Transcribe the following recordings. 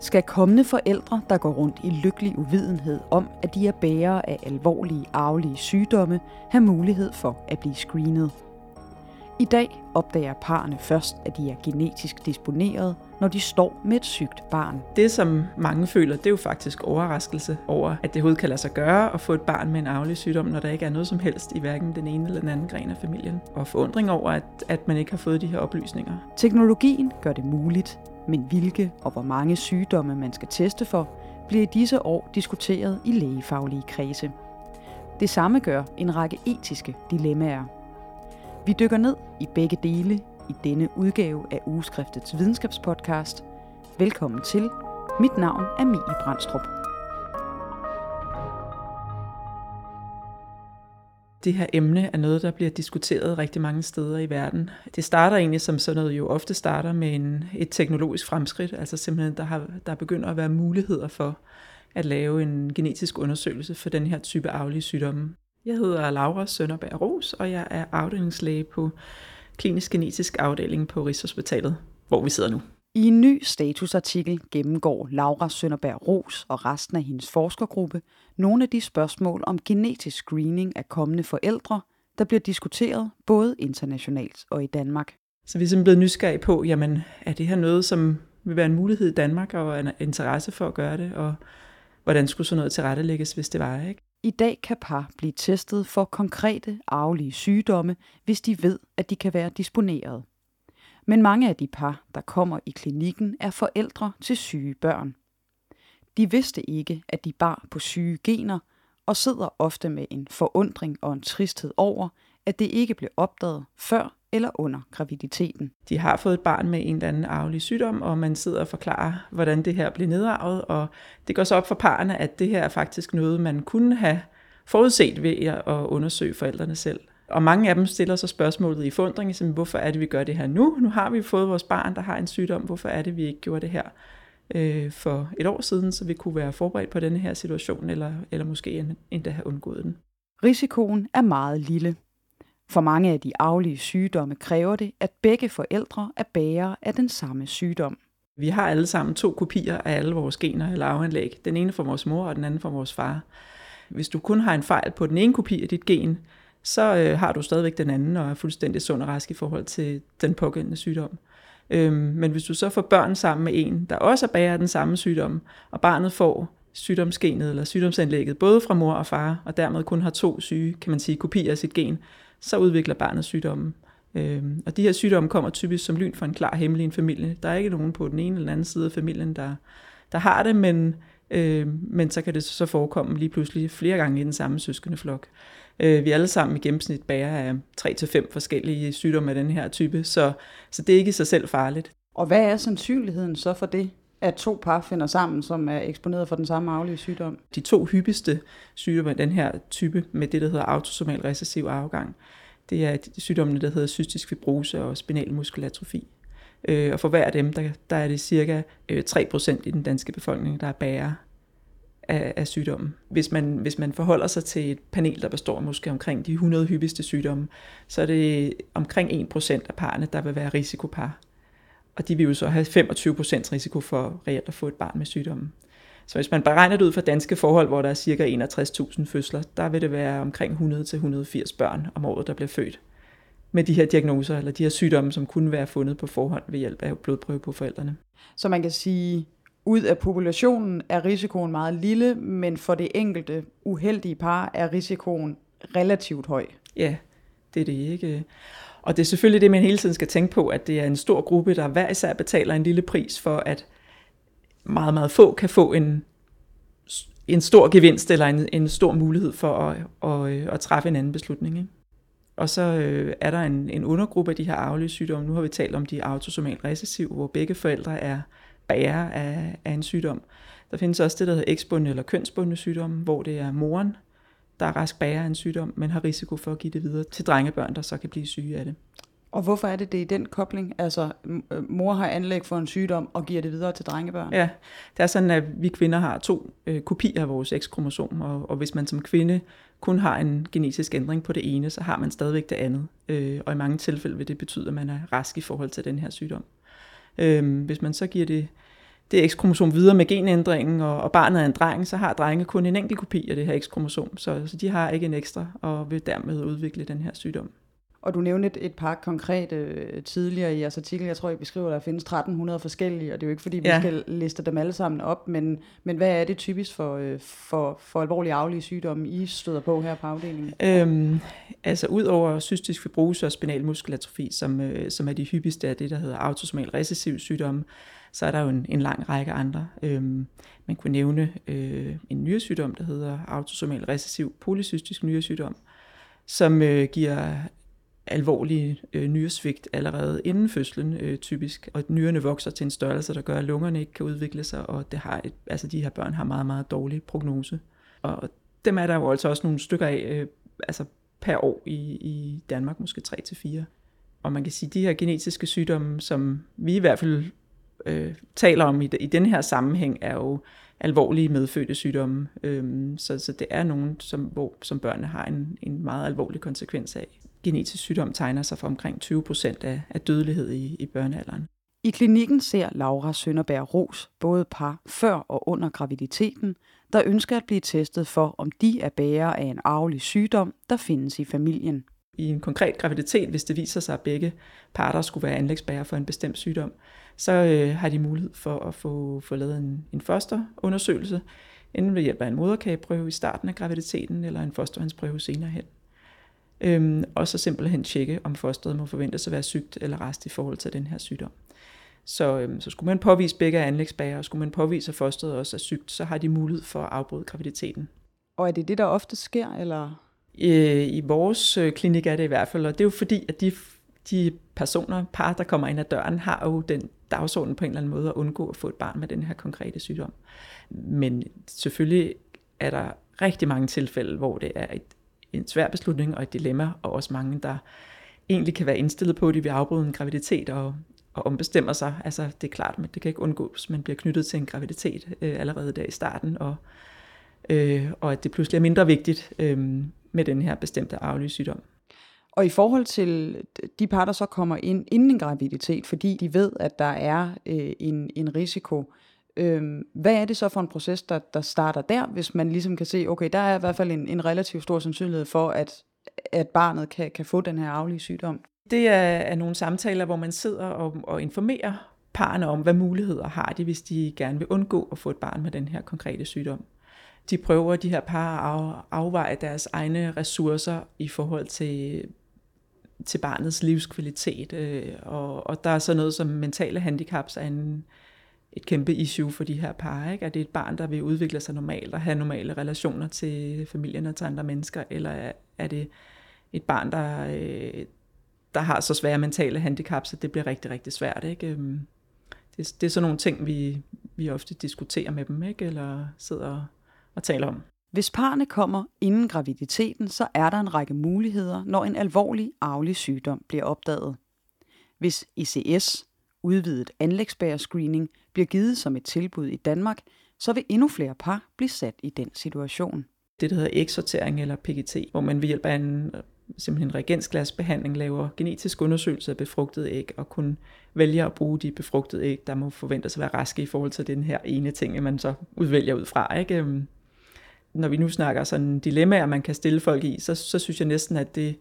Skal kommende forældre, der går rundt i lykkelig uvidenhed om, at de er bærere af alvorlige arvelige sygdomme, have mulighed for at blive screenet? I dag opdager parerne først, at de er genetisk disponeret, når de står med et sygt barn. Det, som mange føler, det er jo faktisk overraskelse over, at det overhovedet kan lade sig gøre at få et barn med en arvelig sygdom, når der ikke er noget som helst i hverken den ene eller den anden gren af familien. Og forundring over, at, at man ikke har fået de her oplysninger. Teknologien gør det muligt, men hvilke og hvor mange sygdomme man skal teste for, bliver i disse år diskuteret i lægefaglige kredse. Det samme gør en række etiske dilemmaer. Vi dykker ned i begge dele i denne udgave af Ugeskriftets videnskabspodcast. Velkommen til. Mit navn er Mie Brandstrup. Det her emne er noget, der bliver diskuteret rigtig mange steder i verden. Det starter egentlig som sådan noget jo ofte starter med en, et teknologisk fremskridt, altså simpelthen der, har, der begynder at være muligheder for at lave en genetisk undersøgelse for den her type aflige sygdomme. Jeg hedder Laura Sønderberg Ros, og jeg er afdelingslæge på klinisk genetisk afdeling på Rigshospitalet, hvor vi sidder nu. I en ny statusartikel gennemgår Laura Sønderberg Ros og resten af hendes forskergruppe nogle af de spørgsmål om genetisk screening af kommende forældre, der bliver diskuteret både internationalt og i Danmark. Så vi er simpelthen blevet nysgerrige på, jamen er det her noget, som vil være en mulighed i Danmark og en interesse for at gøre det, og hvordan skulle sådan noget tilrettelægges, hvis det var, ikke? I dag kan par blive testet for konkrete arvelige sygdomme, hvis de ved, at de kan være disponeret. Men mange af de par, der kommer i klinikken, er forældre til syge børn. De vidste ikke, at de bar på syge gener, og sidder ofte med en forundring og en tristhed over, at det ikke blev opdaget før eller under graviditeten. De har fået et barn med en eller anden arvelig sygdom, og man sidder og forklarer, hvordan det her blev nedarvet, og det går så op for parerne, at det her er faktisk noget, man kunne have forudset ved at undersøge forældrene selv. Og mange af dem stiller så spørgsmålet i forundring, som, hvorfor er det, vi gør det her nu? Nu har vi fået vores barn, der har en sygdom. Hvorfor er det, vi ikke gjorde det her øh, for et år siden, så vi kunne være forberedt på denne her situation, eller, eller måske endda have undgået den? Risikoen er meget lille. For mange af de arvelige sygdomme kræver det, at begge forældre er bærere af den samme sygdom. Vi har alle sammen to kopier af alle vores gener eller arveanlæg. Den ene fra vores mor, og den anden fra vores far. Hvis du kun har en fejl på den ene kopi af dit gen, så øh, har du stadigvæk den anden og er fuldstændig sund og rask i forhold til den pågældende sygdom. Øhm, men hvis du så får børn sammen med en, der også er bærer den samme sygdom, og barnet får sygdomsgenet eller sygdomsanlægget både fra mor og far, og dermed kun har to syge, kan man sige, kopier af sit gen, så udvikler barnet sygdommen. Øhm, og de her sygdomme kommer typisk som lyn fra en klar hemmelig i en familie. Der er ikke nogen på den ene eller den anden side af familien, der, der har det, men, øh, men så kan det så forekomme lige pludselig flere gange i den samme søskende flok. Øh, vi alle sammen i gennemsnit bærer af 3-5 forskellige sygdomme af den her type, så, så det er ikke i sig selv farligt. Og hvad er sandsynligheden så for det, at to par finder sammen, som er eksponeret for den samme arvelige sygdom? De to hyppigste sygdomme af den her type med det, der hedder autosomal recessiv afgang, det er sygdommene, der hedder cystisk fibrose og spinal muskelatrofi. Øh, og for hver af dem, der, der er det cirka øh, 3% i den danske befolkning, der er bærer af, af sygdommen. Hvis man, hvis man forholder sig til et panel, der består måske omkring de 100 hyppigste sygdomme, så er det omkring 1% af parerne, der vil være risikopar. Og de vil jo så have 25% risiko for reelt at få et barn med sygdommen. Så hvis man beregner det ud fra danske forhold, hvor der er ca. 61.000 fødsler, der vil det være omkring 100-180 børn om året, der bliver født med de her diagnoser, eller de her sygdomme, som kunne være fundet på forhånd ved hjælp af blodprøve på forældrene. Så man kan sige, ud af populationen er risikoen meget lille, men for det enkelte uheldige par er risikoen relativt høj. Ja, det er det ikke. Og det er selvfølgelig det, man hele tiden skal tænke på, at det er en stor gruppe, der hver især betaler en lille pris for, at meget, meget få kan få en, en stor gevinst eller en, en stor mulighed for at, at, at træffe en anden beslutning. Ikke? Og så øh, er der en, en undergruppe af de her arvelige sygdomme. Nu har vi talt om de autosomalt recessive, hvor begge forældre er bærer af, af en sygdom. Der findes også det, der hedder eksbundne eller kønsbundne sygdomme, hvor det er moren, der er rask bærer af en sygdom, men har risiko for at give det videre til drengebørn, der så kan blive syge af det. Og hvorfor er det det i den kobling? Altså, øh, mor har anlæg for en sygdom og giver det videre til drengebørn? Ja, det er sådan, at vi kvinder har to øh, kopier af vores X-kromosom, og, og hvis man som kvinde kun har en genetisk ændring på det ene, så har man stadigvæk det andet. Øh, og i mange tilfælde vil det betyde, at man er rask i forhold til den her sygdom. Øh, hvis man så giver det det X-kromosom videre med genændringen, og, og barnet er en dreng, så har drenge kun en enkelt kopi af det her X-kromosom, så, så de har ikke en ekstra, og vil dermed udvikle den her sygdom. Og du nævnte et, et par konkrete øh, tidligere i jeres artikel. Jeg tror, I beskriver, at der findes 1300 forskellige, og det er jo ikke, fordi vi ja. skal liste dem alle sammen op, men, men hvad er det typisk for, øh, for, for alvorlige aflige sygdomme, I støder på her på afdelingen? Øhm, altså ud over cystisk fibrose og spinal muskelatrofi, som, øh, som er de hyppigste af det, der hedder autosomal recessiv sygdomme, så er der jo en, en lang række andre. Øhm, man kunne nævne øh, en nyresygdom, der hedder autosomal recessiv polycystisk nyresygdom, som øh, giver alvorlige øh, nyresvigt allerede inden fødslen øh, typisk, og nyrerne vokser til en størrelse, der gør, at lungerne ikke kan udvikle sig, og det har et, altså de her børn har meget, meget dårlig prognose. Og dem er der jo altså også nogle stykker af, øh, altså per år i, i Danmark, måske 3 til. Og man kan sige, at de her genetiske sygdomme, som vi i hvert fald øh, taler om i, i den her sammenhæng, er jo alvorlige medfødte sygdomme. Øhm, så, så det er nogen, som, hvor, som børnene har en, en meget alvorlig konsekvens af. Genetisk sygdom tegner sig for omkring 20 procent af, af dødelighed i, i børnealderen. I klinikken ser Laura Sønderberg Ros både par før og under graviditeten, der ønsker at blive testet for, om de er bærere af en arvelig sygdom, der findes i familien. I en konkret graviditet, hvis det viser sig, at begge parter skulle være anlægsbærere for en bestemt sygdom, så øh, har de mulighed for at få, få lavet en, en fosterundersøgelse, enten ved hjælp af en moderkageprøve i starten af graviditeten, eller en fostervandsprøve senere hen. Øhm, og så simpelthen tjekke, om fosteret må forventes at være sygt eller rest i forhold til den her sygdom. Så, øhm, så skulle man påvise begge anlægsbager, og skulle man påvise, at fosteret også er sygt, så har de mulighed for at afbryde graviditeten. Og er det det, der ofte sker, eller? I, I vores øh, klinik er det i hvert fald, og det er jo fordi, at de, de personer, par, der kommer ind ad døren, har jo den dagsorden på en eller anden måde at undgå at få et barn med den her konkrete sygdom. Men selvfølgelig er der rigtig mange tilfælde, hvor det er et, en svær beslutning og et dilemma, og også mange, der egentlig kan være indstillet på, at de vil afbryde en graviditet og, og ombestemmer sig. Altså det er klart, men det kan ikke undgås. Man bliver knyttet til en graviditet øh, allerede der i starten, og, øh, og at det pludselig er mindre vigtigt øh, med den her bestemte arvelige sygdom. Og i forhold til de par, der så kommer ind inden en graviditet, fordi de ved, at der er øh, en, en risiko, øh, Øhm, hvad er det så for en proces, der, der starter der, hvis man ligesom kan se, okay, der er i hvert fald en, en relativt stor sandsynlighed for, at, at barnet kan, kan få den her aflige sygdom? Det er, er nogle samtaler, hvor man sidder og, og informerer parerne om, hvad muligheder har de, hvis de gerne vil undgå at få et barn med den her konkrete sygdom. De prøver, de her par, at afveje deres egne ressourcer i forhold til til barnets livskvalitet. Øh, og, og der er så noget som mentale handicaps er en, et kæmpe issue for de her par. Ikke? Er det et barn, der vil udvikle sig normalt og have normale relationer til familien og til andre mennesker, eller er, er det et barn, der, øh, der har så svære mentale handicaps, at det bliver rigtig, rigtig svært. Ikke? Øhm, det, det er sådan nogle ting, vi, vi ofte diskuterer med dem, ikke? eller sidder og taler om. Hvis parne kommer inden graviditeten, så er der en række muligheder, når en alvorlig arvelig sygdom bliver opdaget. Hvis ICS, udvidet anlægsbærerscreening, bliver givet som et tilbud i Danmark, så vil endnu flere par blive sat i den situation. Det, der hedder eksortering eller PGT, hvor man ved hjælp af en simpelthen reagensglasbehandling laver genetisk undersøgelse af befrugtede æg, og kun vælger at bruge de befrugtede æg, der må forventes at være raske i forhold til den her ene ting, man så udvælger ud fra. Ikke? Øhm, når vi nu snakker sådan dilemmaer, man kan stille folk i, så, så synes jeg næsten, at det,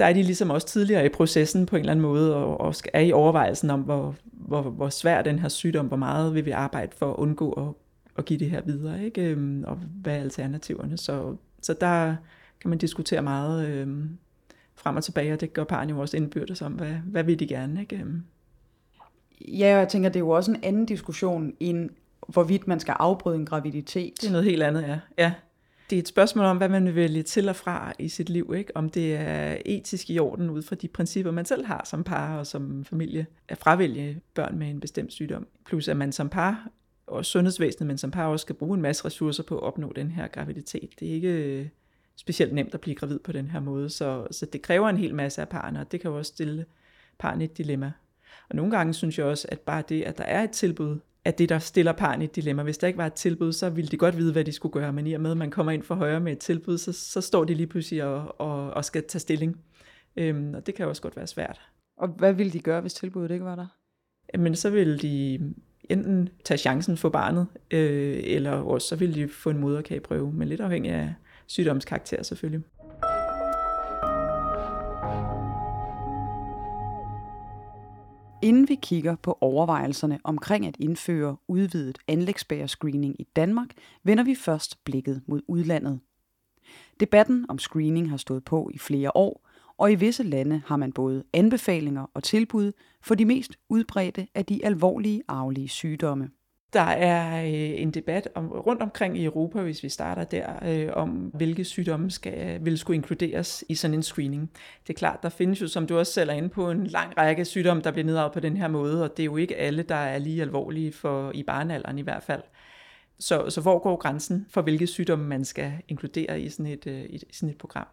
der er de ligesom også tidligere i processen på en eller anden måde, og, og er i overvejelsen om, hvor, hvor, hvor svær den her sygdom, hvor meget vil vi arbejde for at undgå at, at give det her videre, ikke? Øhm, og hvad er alternativerne. Så, så der kan man diskutere meget øhm, frem og tilbage, og det gør parne jo også indbyrdes om, hvad, hvad vil de gerne. Ikke? Øhm. Ja, jeg tænker, det er jo også en anden diskussion end hvorvidt man skal afbryde en graviditet. Det er noget helt andet, ja. ja. Det er et spørgsmål om, hvad man vil vælge til og fra i sit liv. Ikke? Om det er etisk i orden ud fra de principper, man selv har som par og som familie, at fravælge børn med en bestemt sygdom. Plus at man som par, og sundhedsvæsenet, men som par også skal bruge en masse ressourcer på at opnå den her graviditet. Det er ikke øh, specielt nemt at blive gravid på den her måde, så, så det kræver en hel masse af parne, og det kan jo også stille parne et dilemma. Og nogle gange synes jeg også, at bare det, at der er et tilbud at det, der stiller parren i et dilemma. Hvis der ikke var et tilbud, så ville de godt vide, hvad de skulle gøre, men i og med, at man kommer ind for højre med et tilbud, så, så står de lige pludselig og, og, og skal tage stilling. Øhm, og det kan også godt være svært. Og hvad ville de gøre, hvis tilbuddet ikke var der? Jamen, så ville de enten tage chancen for barnet, øh, eller også så vil de få en moderkageprøve, men lidt afhængig af sygdomskarakter selvfølgelig. Inden vi kigger på overvejelserne omkring at indføre udvidet anlægsbærerscreening i Danmark, vender vi først blikket mod udlandet. Debatten om screening har stået på i flere år, og i visse lande har man både anbefalinger og tilbud for de mest udbredte af de alvorlige arvelige sygdomme. Der er øh, en debat om, rundt omkring i Europa, hvis vi starter der, øh, om hvilke sygdomme skal, vil skulle inkluderes i sådan en screening. Det er klart, der findes jo, som du også selv er inde på, en lang række sygdomme, der bliver nedarvet på den her måde, og det er jo ikke alle, der er lige alvorlige for i barnealderen i hvert fald. Så, så hvor går grænsen for, hvilke sygdomme man skal inkludere i sådan et, øh, i sådan et program?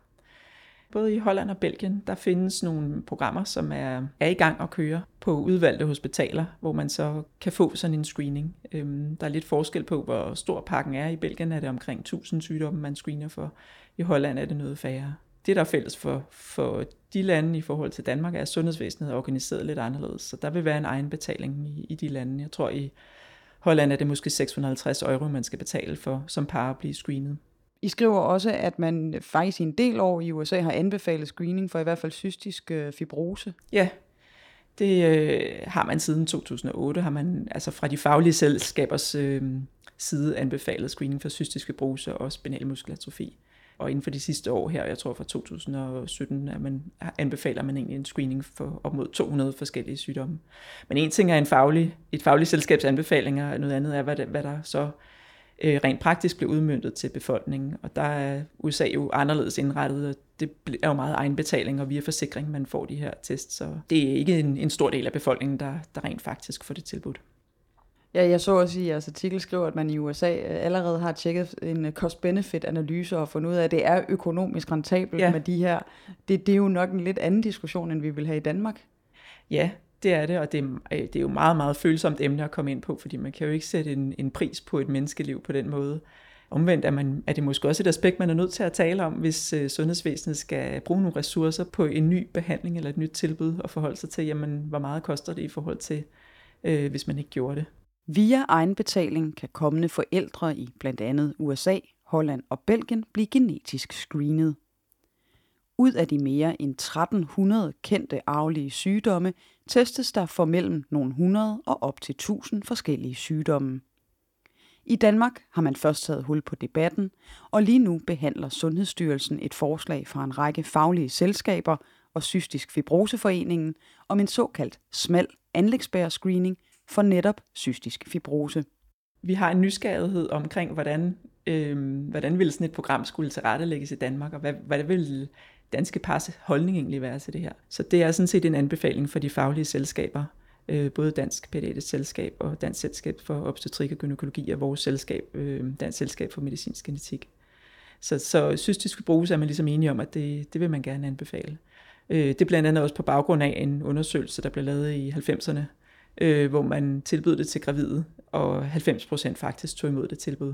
Både i Holland og Belgien, der findes nogle programmer, som er, er i gang at køre på udvalgte hospitaler, hvor man så kan få sådan en screening. Øhm, der er lidt forskel på, hvor stor pakken er. I Belgien er det omkring 1000 sygdomme, man screener for. I Holland er det noget færre. Det, der er fælles for, for de lande i forhold til Danmark, er, at sundhedsvæsenet er organiseret lidt anderledes. Så der vil være en egen betaling i, i de lande. Jeg tror, i Holland er det måske 650 euro, man skal betale for som par at blive screenet. I skriver også, at man faktisk i en del år i USA har anbefalet screening for i hvert fald cystisk øh, fibrose. Ja, det øh, har man siden 2008, har man altså fra de faglige selskabers øh, side anbefalet screening for cystisk fibrose og spinal muskelatrofi. Og inden for de sidste år her, jeg tror fra 2017, at man anbefaler man egentlig en screening for op mod 200 forskellige sygdomme. Men en ting er en faglig, et fagligt selskabs anbefalinger, og noget andet er, hvad, der, hvad der så øh, rent praktisk bliver udmyndtet til befolkningen. Og der er USA jo anderledes indrettet, og det er jo meget egenbetaling, og via forsikring, man får de her tests. Så det er ikke en, en stor del af befolkningen, der, der rent faktisk får det tilbudt. Ja, jeg så også i jeres artikel skriver, at man i USA øh, allerede har tjekket en øh, cost-benefit-analyse og fundet ud af, at det er økonomisk rentabelt ja. med de her. Det, det er jo nok en lidt anden diskussion, end vi vil have i Danmark. Ja, det er det, og det er, øh, det er jo meget, meget følsomt emne at komme ind på, fordi man kan jo ikke sætte en, en pris på et menneskeliv på den måde. Omvendt er, man, er det måske også et aspekt, man er nødt til at tale om, hvis øh, sundhedsvæsenet skal bruge nogle ressourcer på en ny behandling eller et nyt tilbud, og forholde sig til, jamen, hvor meget koster det i forhold til, øh, hvis man ikke gjorde det. Via egenbetaling kan kommende forældre i blandt andet USA, Holland og Belgien blive genetisk screenet. Ud af de mere end 1300 kendte arvelige sygdomme testes der for mellem nogle hundrede og op til 1000 forskellige sygdomme. I Danmark har man først taget hul på debatten, og lige nu behandler Sundhedsstyrelsen et forslag fra en række faglige selskaber og Cystisk Fibroseforeningen om en såkaldt smal anlægsbær-screening for netop cystisk fibrose. Vi har en nysgerrighed omkring, hvordan, øh, hvordan vil sådan et program skulle tilrettelægges i Danmark, og hvad, hvad vil danske pars holdning egentlig være til det her. Så det er sådan set en anbefaling for de faglige selskaber, øh, både Dansk Pædiatrisk Selskab og Dansk Selskab for Obstetrik og Gynækologi og vores selskab, øh, Dansk Selskab for Medicinsk Genetik. Så, så cystisk fibrose er man ligesom enige om, at det, det vil man gerne anbefale. Øh, det er blandt andet også på baggrund af en undersøgelse, der blev lavet i 90'erne, øh, hvor man tilbød det til gravide, og 90% faktisk tog imod det tilbud.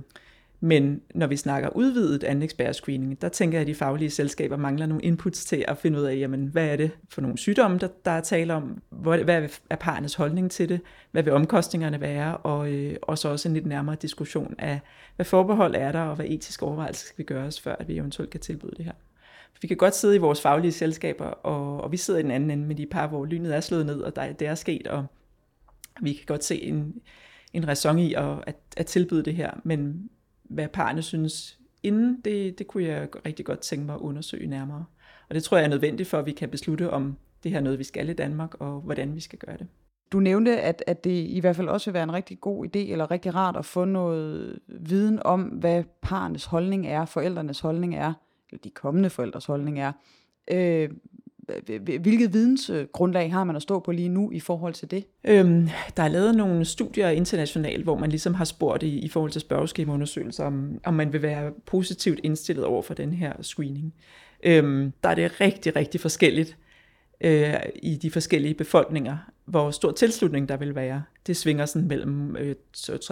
Men når vi snakker udvidet anlægsbærescreening, der tænker jeg, at de faglige selskaber mangler nogle inputs til at finde ud af, jamen, hvad er det for nogle sygdomme, der, der er tale om, hvad er parernes holdning til det, hvad vil omkostningerne være, og, øh, og så også en lidt nærmere diskussion af, hvad forbehold er der, og hvad etiske overvejelser skal vi gøres, før at vi eventuelt kan tilbyde det her. Vi kan godt sidde i vores faglige selskaber, og, og vi sidder i den anden ende med de par, hvor lynet er slået ned, og der, det er sket, og vi kan godt se en, en ræson i at, at, at tilbyde det her, men hvad parerne synes inden, det, det kunne jeg rigtig godt tænke mig at undersøge nærmere. Og det tror jeg er nødvendigt for, at vi kan beslutte, om det her er noget, vi skal i Danmark, og hvordan vi skal gøre det. Du nævnte, at, at det i hvert fald også vil være en rigtig god idé, eller rigtig rart at få noget viden om, hvad parernes holdning er, forældrenes holdning er, eller de kommende forældres holdning er. Øh, hvilket vidensgrundlag har man at stå på lige nu i forhold til det? Øhm, der er lavet nogle studier internationalt, hvor man ligesom har spurgt i, i forhold til spørgeskemaundersøgelser, om, om man vil være positivt indstillet over for den her screening. Øhm, der er det rigtig, rigtig forskelligt, øh, i de forskellige befolkninger, hvor stor tilslutning der vil være. Det svinger sådan mellem øh,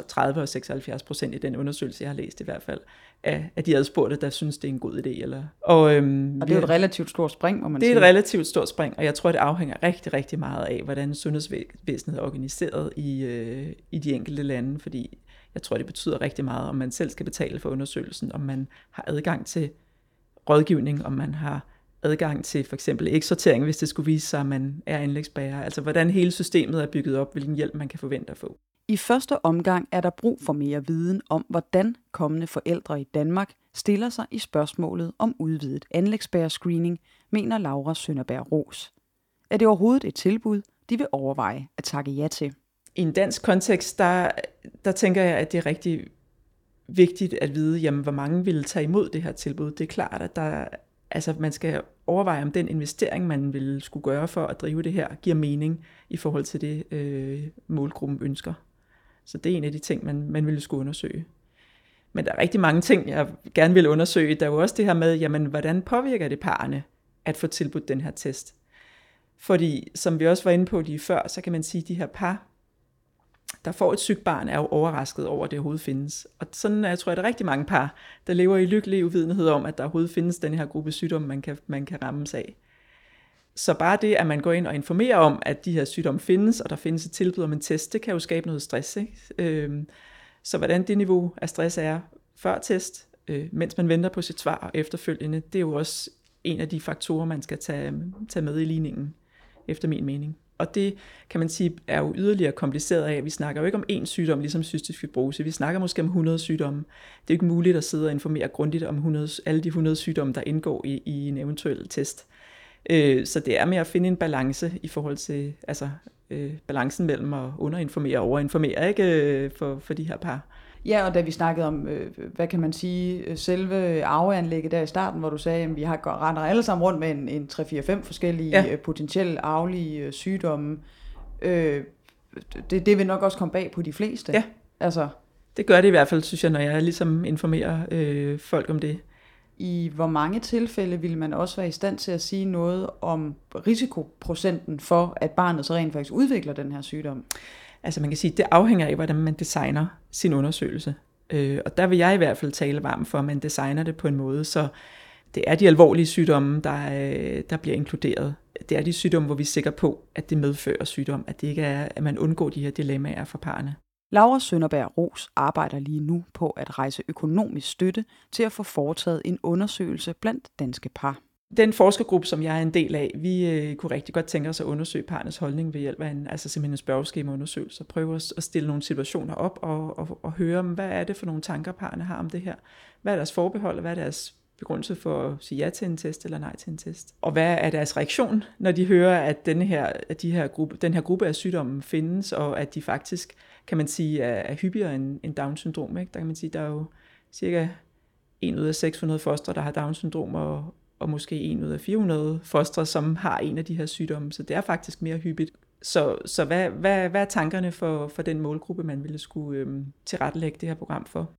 30 og 76 procent i den undersøgelse, jeg har læst i hvert fald, af, af de adspurgte, der synes, det er en god idé. Eller, og, øhm, og det er jo et relativt stort spring, må man Det sige. er et relativt stort spring, og jeg tror, det afhænger rigtig, rigtig meget af, hvordan sundhedsvæsenet er organiseret i, øh, i de enkelte lande, fordi jeg tror, det betyder rigtig meget, om man selv skal betale for undersøgelsen, om man har adgang til rådgivning, om man har adgang til for eksempel eksortering, hvis det skulle vise sig, at man er anlægsbærer. Altså hvordan hele systemet er bygget op, hvilken hjælp man kan forvente at få. I første omgang er der brug for mere viden om, hvordan kommende forældre i Danmark stiller sig i spørgsmålet om udvidet anlægsbærer-screening, mener Laura Sønderberg Ros. Er det overhovedet et tilbud, de vil overveje at takke ja til? I en dansk kontekst, der, der tænker jeg, at det er rigtig vigtigt at vide, jamen, hvor mange vil tage imod det her tilbud. Det er klart, at der altså man skal overveje, om den investering, man vil skulle gøre for at drive det her, giver mening i forhold til det, øh, målgruppen ønsker. Så det er en af de ting, man, man ville skulle undersøge. Men der er rigtig mange ting, jeg gerne vil undersøge. Der er jo også det her med, jamen, hvordan påvirker det parerne at få tilbudt den her test? Fordi, som vi også var inde på lige før, så kan man sige, at de her par, der får et sygt barn, er jo overrasket over, at det overhovedet findes. Og sådan jeg tror jeg, at der er rigtig mange par, der lever i lykkelig uvidenhed om, at der overhovedet findes den her gruppe sygdomme, man kan, man kan rammes af. Så bare det, at man går ind og informerer om, at de her sygdomme findes, og der findes et tilbud om en test, det kan jo skabe noget stress. Ikke? Øhm, så hvordan det niveau af stress er før test, øh, mens man venter på sit svar og efterfølgende, det er jo også en af de faktorer, man skal tage, tage med i ligningen, efter min mening. Og det kan man sige er jo yderligere kompliceret af, at vi snakker jo ikke om én sygdom, ligesom cystisk fibrose. Vi snakker måske om 100 sygdomme. Det er ikke muligt at sidde og informere grundigt om 100, alle de 100 sygdomme, der indgår i, i en eventuel test. Øh, så det er med at finde en balance i forhold til altså, øh, balancen mellem at underinformere og overinformere ikke, øh, for, for de her par. Ja, og da vi snakkede om, øh, hvad kan man sige, øh, selve arveanlægget der i starten, hvor du sagde, at vi har render alle sammen rundt med en, en 3-4-5 forskellige ja. Øh, potentielle arvelige sygdomme. Øh, det, det vil nok også komme bag på de fleste. Ja, altså, det gør det i hvert fald, synes jeg, når jeg ligesom informerer øh, folk om det. I hvor mange tilfælde vil man også være i stand til at sige noget om risikoprocenten for, at barnet så rent faktisk udvikler den her sygdom? Altså man kan sige, det afhænger af, hvordan man designer sin undersøgelse. Øh, og der vil jeg i hvert fald tale varmt for, at man designer det på en måde, så det er de alvorlige sygdomme, der, øh, der bliver inkluderet. Det er de sygdomme, hvor vi er sikre på, at det medfører sygdom, at det ikke er, at man undgår de her dilemmaer for parerne. Laura Sønderberg Ros arbejder lige nu på at rejse økonomisk støtte til at få foretaget en undersøgelse blandt danske par den forskergruppe, som jeg er en del af, vi øh, kunne rigtig godt tænke os at undersøge parnes holdning ved hjælp af en, altså simpelthen en spørgeskemaundersøgelse, og prøve at, at stille nogle situationer op og, og, og høre, hvad er det for nogle tanker, parne har om det her? Hvad er deres forbehold, og hvad er deres begrundelse for at sige ja til en test eller nej til en test? Og hvad er deres reaktion, når de hører, at, denne her, at de her gruppe, den her gruppe af sygdommen findes, og at de faktisk, kan man sige, er, er hyppigere end, end Down-syndrom? Ikke? Der kan man sige, der er jo cirka en ud af 600 foster, der har Down-syndrom, og og måske en ud af 400 fostre, som har en af de her sygdomme. Så det er faktisk mere hyppigt. Så, så hvad, hvad, hvad er tankerne for, for den målgruppe, man ville skulle øhm, tilrettelægge det her program for?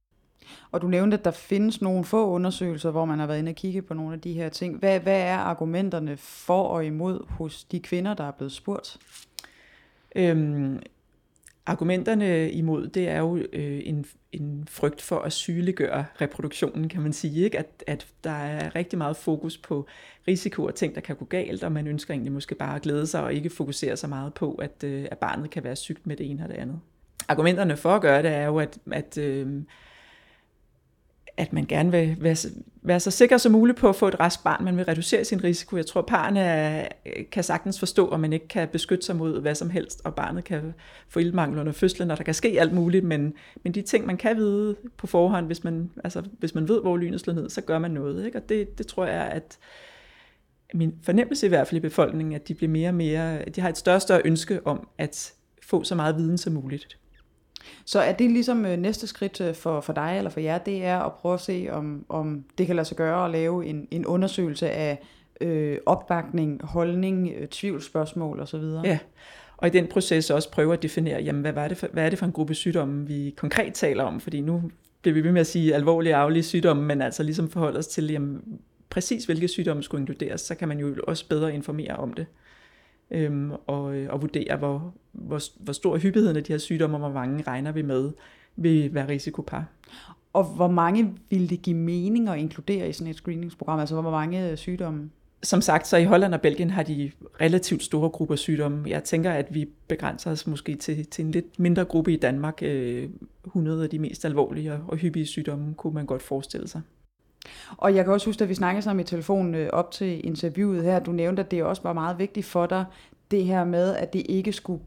Og du nævnte, at der findes nogle få undersøgelser, hvor man har været inde og kigge på nogle af de her ting. Hvad, hvad er argumenterne for og imod hos de kvinder, der er blevet spurgt? Øhm, argumenterne imod, det er jo øh, en, en frygt for at sygeliggøre reproduktionen, kan man sige. Ikke? At, at der er rigtig meget fokus på risiko og ting, der kan gå galt, og man ønsker egentlig måske bare at glæde sig og ikke fokusere så meget på, at, øh, at barnet kan være sygt med det ene og det andet. Argumenterne for at gøre det er jo, at, at øh, at man gerne vil være, være så sikker som muligt på at få et rask barn. Man vil reducere sin risiko. Jeg tror, parerne kan sagtens forstå, at man ikke kan beskytte sig mod hvad som helst, og barnet kan få ildmangel under fødslen, og der kan ske alt muligt, men, men de ting, man kan vide på forhånd, hvis man, altså, hvis man ved, hvor lynet slår ned, så gør man noget. Ikke? Og det, det tror jeg, at min fornemmelse i hvert fald i befolkningen, at de bliver mere og mere, de har et større og større ønske om at få så meget viden som muligt. Så er det ligesom øh, næste skridt øh, for, for dig eller for jer, det er at prøve at se, om, om det kan lade sig gøre at lave en, en undersøgelse af øh, opbakning, holdning, øh, tvivlsspørgsmål osv.? Ja, og i den proces også prøve at definere, jamen, hvad, var det for, hvad er det for en gruppe sygdomme, vi konkret taler om? Fordi nu bliver vi ved med at sige alvorlige aflige sygdomme, men altså ligesom forholde os til, jamen, præcis hvilke sygdomme skulle inkluderes, så kan man jo også bedre informere om det øhm, og, og vurdere, hvor, hvor, hvor stor hyppigheden af de her sygdomme, og hvor mange regner vi med, vil være risikopar. Og hvor mange vil det give mening at inkludere i sådan et screeningsprogram? Altså hvor mange sygdomme? Som sagt, så i Holland og Belgien har de relativt store grupper sygdomme. Jeg tænker, at vi begrænser os måske til, til en lidt mindre gruppe i Danmark. 100 øh, af de mest alvorlige og hyppige sygdomme kunne man godt forestille sig. Og jeg kan også huske, at vi snakkede sammen i telefonen øh, op til interviewet her, du nævnte, at det også var meget vigtigt for dig, det her med, at det ikke skulle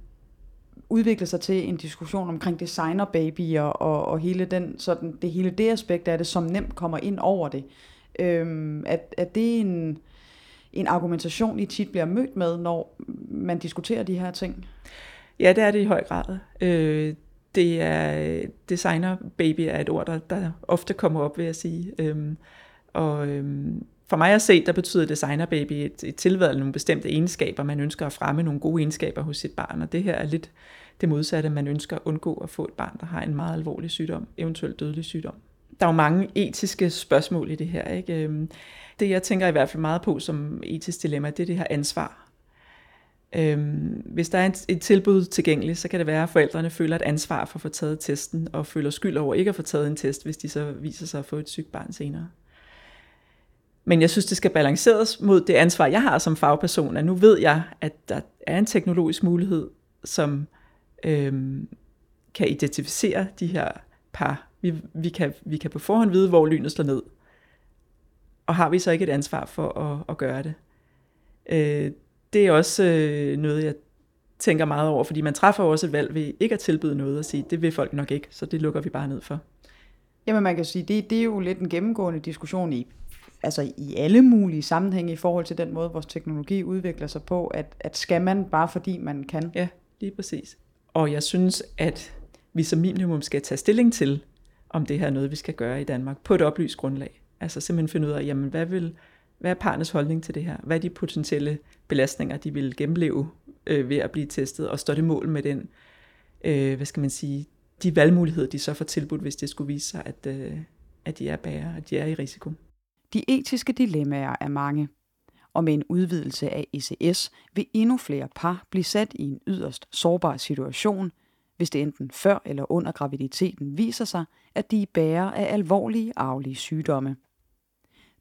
udvikle sig til en diskussion omkring designerbabyer og, og hele den, sådan, det hele det aspekt af det, som nemt kommer ind over det. Øhm, at, at det er en, en argumentation, I tit bliver mødt med, når man diskuterer de her ting? Ja, det er det i høj grad. Øh, det er designer baby er et ord, der, der ofte kommer op, vil jeg sige. Øhm, og øhm, for mig at se, der betyder designer baby et, et tilvalg nogle bestemte egenskaber. Man ønsker at fremme nogle gode egenskaber hos sit barn, og det her er lidt det modsatte. Man ønsker at undgå at få et barn, der har en meget alvorlig sygdom, eventuelt dødelig sygdom. Der er jo mange etiske spørgsmål i det her. Ikke? Øhm, det jeg tænker i hvert fald meget på som etisk dilemma, det er det her ansvar. Øhm, hvis der er et, et tilbud tilgængeligt, så kan det være, at forældrene føler et ansvar for at få taget testen, og føler skyld over ikke at få taget en test, hvis de så viser sig at få et sygt barn senere. Men jeg synes, det skal balanceres mod det ansvar, jeg har som fagperson, at nu ved jeg, at der er en teknologisk mulighed, som øhm, kan identificere de her par. Vi, vi, kan, vi kan på forhånd vide, hvor lynet slår ned. Og har vi så ikke et ansvar for at, at gøre det? Øh, det er også øh, noget, jeg tænker meget over, fordi man træffer også et valg ved ikke at tilbyde noget og sige, det vil folk nok ikke, så det lukker vi bare ned for. Jamen man kan sige, det, det er jo lidt en gennemgående diskussion i, altså i alle mulige sammenhænge i forhold til den måde, vores teknologi udvikler sig på, at, at skal man bare fordi man kan. Ja, lige præcis. Og jeg synes, at vi som minimum skal tage stilling til, om det her er noget, vi skal gøre i Danmark, på et oplyst grundlag. Altså simpelthen finde ud af, jamen hvad vil, hvad er parnes holdning til det her? Hvad er de potentielle belastninger, de vil gennemleve øh, ved at blive testet, og står det mål med den, øh, hvad skal man sige, de valgmuligheder, de så får tilbudt, hvis det skulle vise sig, at, øh, at de er bære, at de er i risiko. De etiske dilemmaer er mange, og med en udvidelse af ECS vil endnu flere par blive sat i en yderst sårbar situation, hvis det enten før eller under graviditeten viser sig, at de er bærer af alvorlige arvelige sygdomme.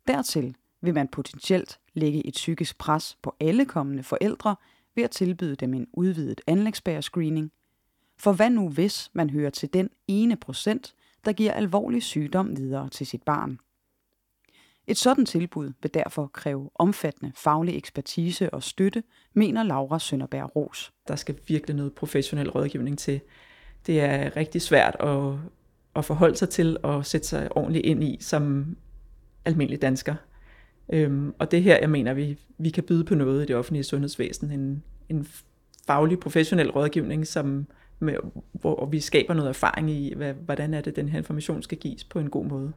Dertil vil man potentielt lægge et psykisk pres på alle kommende forældre ved at tilbyde dem en udvidet anlægsbærerscreening. For hvad nu hvis man hører til den ene procent, der giver alvorlig sygdom videre til sit barn? Et sådan tilbud vil derfor kræve omfattende faglig ekspertise og støtte, mener Laura Sønderberg Ros. Der skal virkelig noget professionel rådgivning til. Det er rigtig svært at, at forholde sig til og sætte sig ordentligt ind i som almindelig dansker. Øhm, og det her, jeg mener, vi, vi kan byde på noget i det offentlige sundhedsvæsen. En, en faglig, professionel rådgivning, som med, hvor vi skaber noget erfaring i, hvad, hvordan er det, den her information skal gives på en god måde.